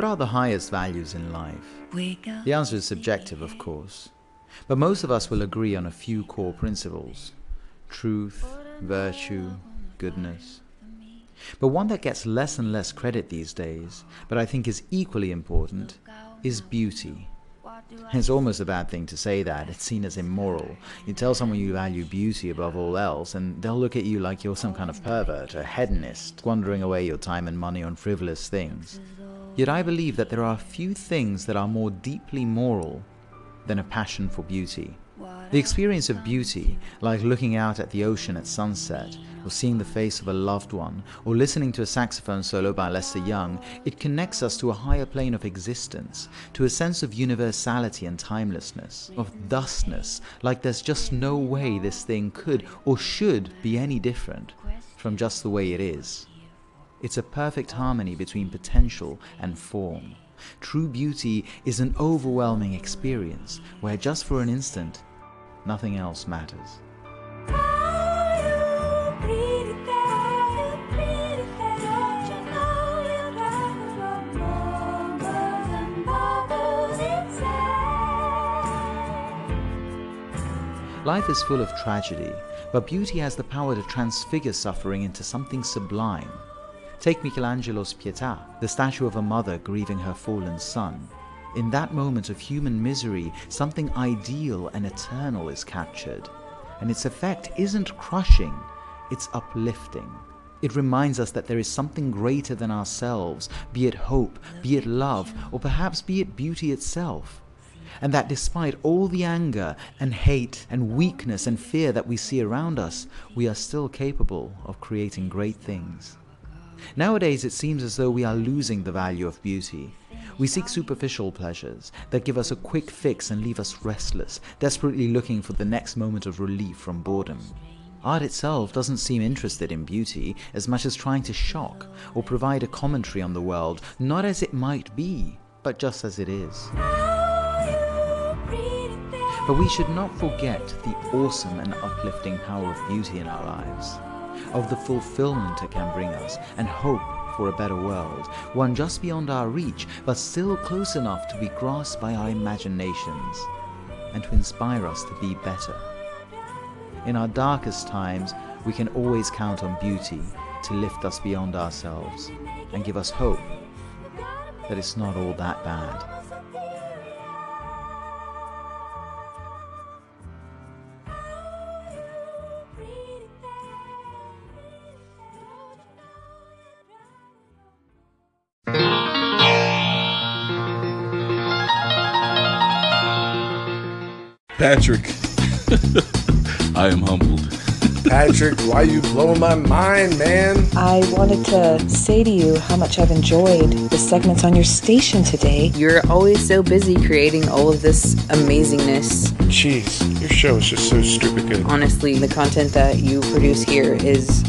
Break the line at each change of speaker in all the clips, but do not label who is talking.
What are the highest values in life? The answer is subjective, of course. But most of us will agree on a few core principles truth, virtue, goodness. But one that gets less and less credit these days, but I think is equally important, is beauty. It's almost a bad thing to say that. It's seen as immoral. You tell someone you value beauty above all else, and they'll look at you like you're some kind of pervert, a hedonist, squandering away your time and money on frivolous things. Yet I believe that there are few things that are more deeply moral than a passion for beauty. The experience of beauty, like looking out at the ocean at sunset, or seeing the face of a loved one, or listening to a saxophone solo by Lester Young, it connects us to a higher plane of existence, to a sense of universality and timelessness, of thusness, like there's just no way this thing could or should be any different from just the way it is. It's a perfect harmony between potential and form. True beauty is an overwhelming experience where just for an instant Nothing else matters. Life is full of tragedy, but beauty has the power to transfigure suffering into something sublime. Take Michelangelo's Pietà, the statue of a mother grieving her fallen son. In that moment of human misery, something ideal and eternal is captured. And its effect isn't crushing, it's uplifting. It reminds us that there is something greater than ourselves, be it hope, be it love, or perhaps be it beauty itself. And that despite all the anger and hate and weakness and fear that we see around us, we are still capable of creating great things. Nowadays, it seems as though we are losing the value of beauty. We seek superficial pleasures that give us a quick fix and leave us restless, desperately looking for the next moment of relief from boredom. Art itself doesn't seem interested in beauty as much as trying to shock or provide a commentary on the world, not as it might be, but just as it is. But we should not forget the awesome and uplifting power of beauty in our lives of the fulfillment it can bring us, and hope for a better world, one just beyond our reach, but still close enough to be grasped by our imaginations, and to inspire us to be better. In our darkest times, we can always count on beauty to lift us beyond ourselves and give us hope that it's not all that bad.
Patrick, I am humbled.
Patrick, why you blowing my mind, man?
I wanted to say to you how much I've enjoyed the segments on your station today.
You're always so busy creating all of this amazingness.
Jeez, your show is just so stupid good.
Honestly, the content that you produce here is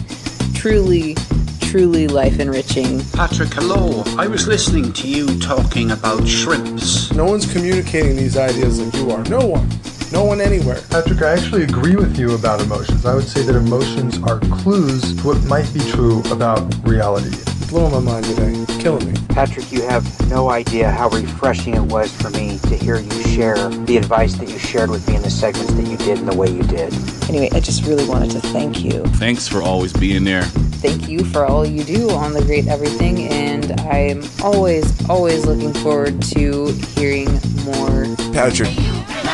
truly truly life enriching.
Patrick, hello. I was listening to you talking about shrimps.
No one's communicating these ideas like you are. No one. No one anywhere.
Patrick, I actually agree with you about emotions. I would say that emotions are clues to what might be true about reality.
You're blowing my mind today. killing me.
Patrick, you have no idea how refreshing it was for me to hear you share the advice that you shared with me in the segments that you did and the way you did.
Anyway, I just really wanted to thank you.
Thanks for always being there.
Thank you for all you do on The Great Everything, and I'm always, always looking forward to hearing more.
Patrick,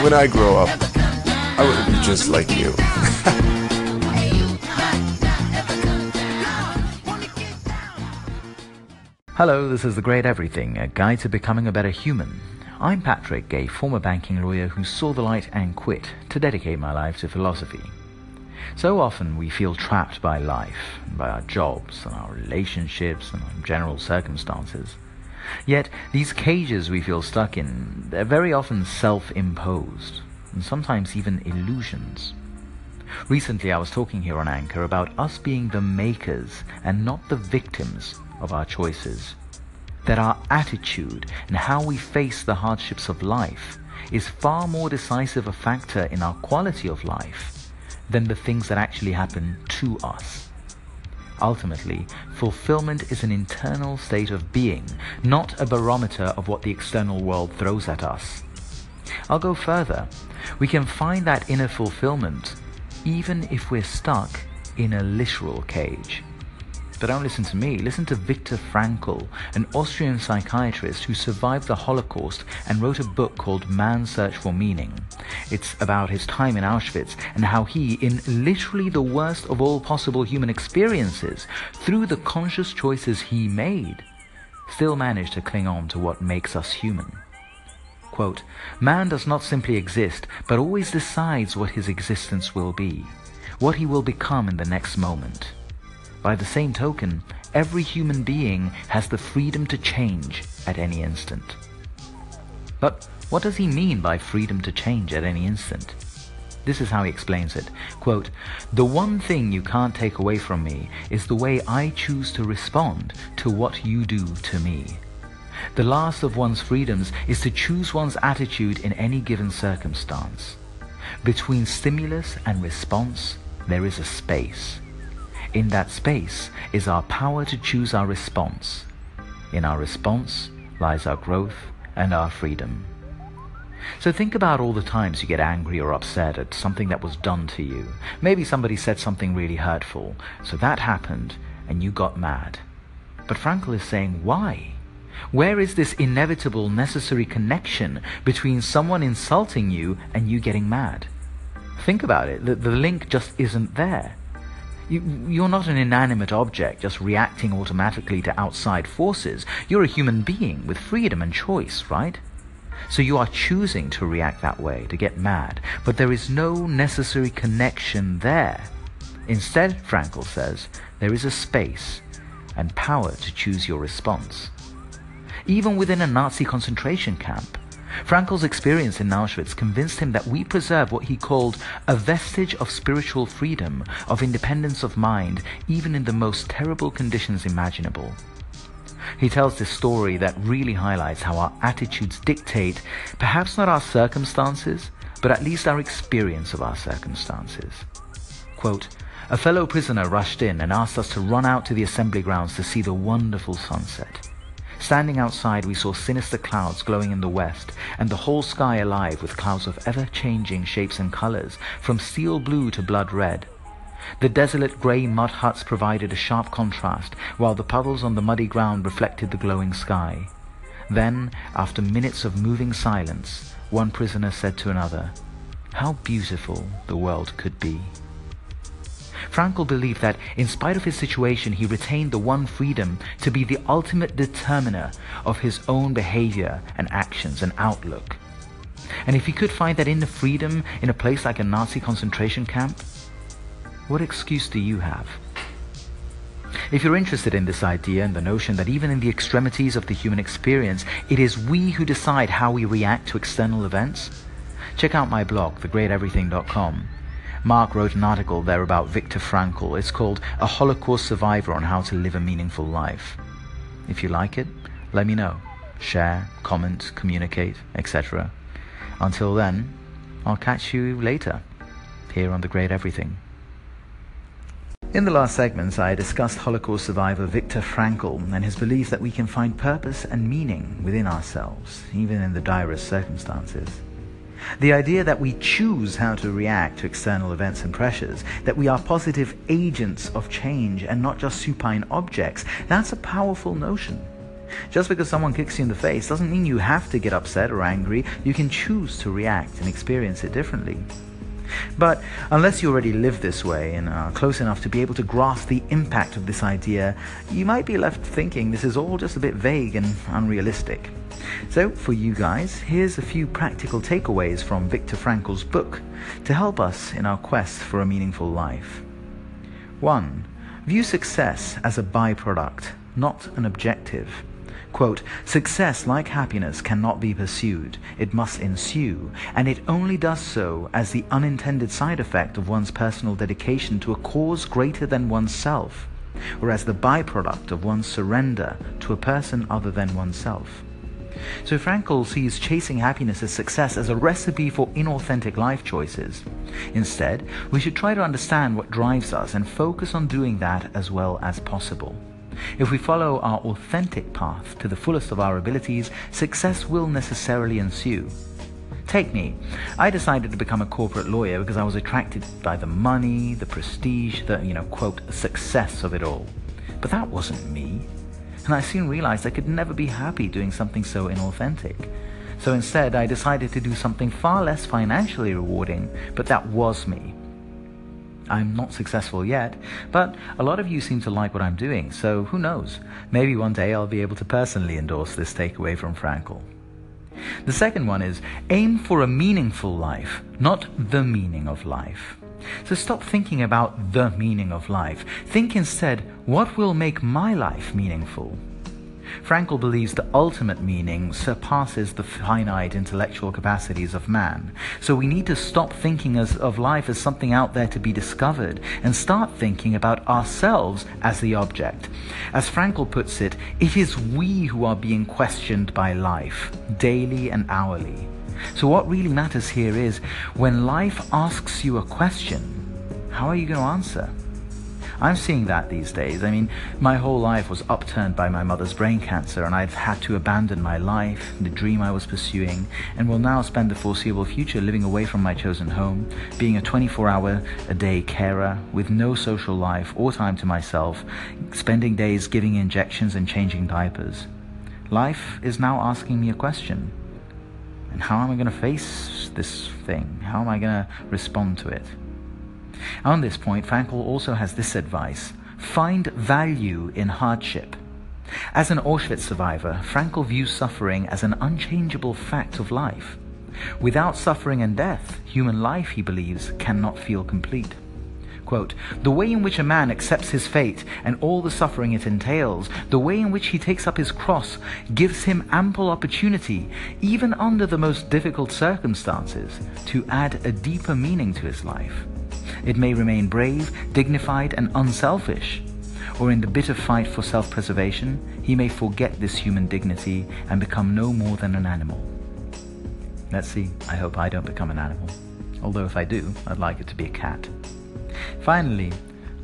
when I grow up, I to be just like you.
Hello, this is The Great Everything, a guide to becoming a better human. I'm Patrick, a former banking lawyer who saw the light and quit to dedicate my life to philosophy. So often we feel trapped by life, by our jobs and our relationships and our general circumstances. Yet these cages we feel stuck in, they're very often self-imposed and sometimes even illusions. Recently I was talking here on Anchor about us being the makers and not the victims of our choices. That our attitude and how we face the hardships of life is far more decisive a factor in our quality of life than the things that actually happen to us. Ultimately, fulfillment is an internal state of being, not a barometer of what the external world throws at us. I'll go further. We can find that inner fulfillment even if we're stuck in a literal cage. But don't listen to me, listen to Viktor Frankl, an Austrian psychiatrist who survived the Holocaust and wrote a book called Man's Search for Meaning. It's about his time in Auschwitz and how he, in literally the worst of all possible human experiences, through the conscious choices he made, still managed to cling on to what makes us human. Quote, Man does not simply exist, but always decides what his existence will be, what he will become in the next moment. By the same token, every human being has the freedom to change at any instant. But what does he mean by freedom to change at any instant? This is how he explains it. Quote, The one thing you can't take away from me is the way I choose to respond to what you do to me. The last of one's freedoms is to choose one's attitude in any given circumstance. Between stimulus and response, there is a space. In that space is our power to choose our response. In our response lies our growth and our freedom. So think about all the times you get angry or upset at something that was done to you. Maybe somebody said something really hurtful, so that happened and you got mad. But Frankl is saying, why? Where is this inevitable, necessary connection between someone insulting you and you getting mad? Think about it. The, the link just isn't there. You, you're not an inanimate object just reacting automatically to outside forces. You're a human being with freedom and choice, right? So you are choosing to react that way, to get mad, but there is no necessary connection there. Instead, Frankl says, there is a space and power to choose your response. Even within a Nazi concentration camp, Frankl's experience in Auschwitz convinced him that we preserve what he called a vestige of spiritual freedom, of independence of mind, even in the most terrible conditions imaginable. He tells this story that really highlights how our attitudes dictate perhaps not our circumstances, but at least our experience of our circumstances. Quote, a fellow prisoner rushed in and asked us to run out to the assembly grounds to see the wonderful sunset. Standing outside, we saw sinister clouds glowing in the west, and the whole sky alive with clouds of ever-changing shapes and colors, from steel blue to blood red. The desolate grey mud huts provided a sharp contrast, while the puddles on the muddy ground reflected the glowing sky. Then, after minutes of moving silence, one prisoner said to another, How beautiful the world could be. Frankl believed that, in spite of his situation, he retained the one freedom to be the ultimate determiner of his own behavior and actions and outlook. And if he could find that inner freedom in a place like a Nazi concentration camp, what excuse do you have? If you're interested in this idea and the notion that even in the extremities of the human experience, it is we who decide how we react to external events, check out my blog, thegreateverything.com. Mark wrote an article there about Viktor Frankl. It's called A Holocaust Survivor on How to Live a Meaningful Life. If you like it, let me know. Share, comment, communicate, etc. Until then, I'll catch you later here on The Great Everything. In the last segments, I discussed Holocaust survivor Viktor Frankl and his belief that we can find purpose and meaning within ourselves, even in the direst circumstances. The idea that we choose how to react to external events and pressures, that we are positive agents of change and not just supine objects, that's a powerful notion. Just because someone kicks you in the face doesn't mean you have to get upset or angry. You can choose to react and experience it differently. But unless you already live this way and are close enough to be able to grasp the impact of this idea, you might be left thinking this is all just a bit vague and unrealistic. So, for you guys, here's a few practical takeaways from Viktor Frankl's book to help us in our quest for a meaningful life. 1. View success as a byproduct, not an objective. Quote, Success, like happiness, cannot be pursued. It must ensue, and it only does so as the unintended side effect of one's personal dedication to a cause greater than oneself, or as the byproduct of one's surrender to a person other than oneself. So Frankl sees chasing happiness as success as a recipe for inauthentic life choices. Instead, we should try to understand what drives us and focus on doing that as well as possible. If we follow our authentic path to the fullest of our abilities, success will necessarily ensue. Take me. I decided to become a corporate lawyer because I was attracted by the money, the prestige, the, you know, quote, success of it all. But that wasn't me. And I soon realized I could never be happy doing something so inauthentic. So instead, I decided to do something far less financially rewarding, but that was me. I'm not successful yet, but a lot of you seem to like what I'm doing, so who knows? Maybe one day I'll be able to personally endorse this takeaway from Frankl. The second one is aim for a meaningful life, not the meaning of life. So stop thinking about the meaning of life. Think instead, what will make my life meaningful? Frankl believes the ultimate meaning surpasses the finite intellectual capacities of man. So we need to stop thinking as, of life as something out there to be discovered and start thinking about ourselves as the object. As Frankl puts it, it is we who are being questioned by life, daily and hourly. So what really matters here is when life asks you a question, how are you going to answer? I'm seeing that these days. I mean, my whole life was upturned by my mother's brain cancer, and I've had to abandon my life, the dream I was pursuing, and will now spend the foreseeable future living away from my chosen home, being a 24 hour a day carer with no social life or time to myself, spending days giving injections and changing diapers. Life is now asking me a question. And how am I going to face this thing? How am I going to respond to it? On this point, Frankl also has this advice find value in hardship. As an Auschwitz survivor, Frankl views suffering as an unchangeable fact of life. Without suffering and death, human life, he believes, cannot feel complete. Quote, the way in which a man accepts his fate and all the suffering it entails, the way in which he takes up his cross, gives him ample opportunity, even under the most difficult circumstances, to add a deeper meaning to his life. It may remain brave, dignified, and unselfish. Or in the bitter fight for self preservation, he may forget this human dignity and become no more than an animal. Let's see, I hope I don't become an animal. Although if I do, I'd like it to be a cat. Finally,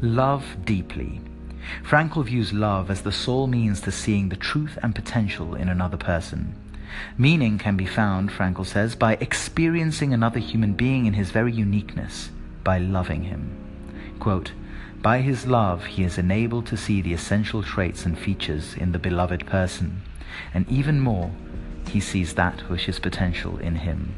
love deeply. Frankl views love as the sole means to seeing the truth and potential in another person. Meaning can be found, Frankl says, by experiencing another human being in his very uniqueness by loving him. Quote, by his love, he is enabled to see the essential traits and features in the beloved person, and even more, he sees that which is potential in him.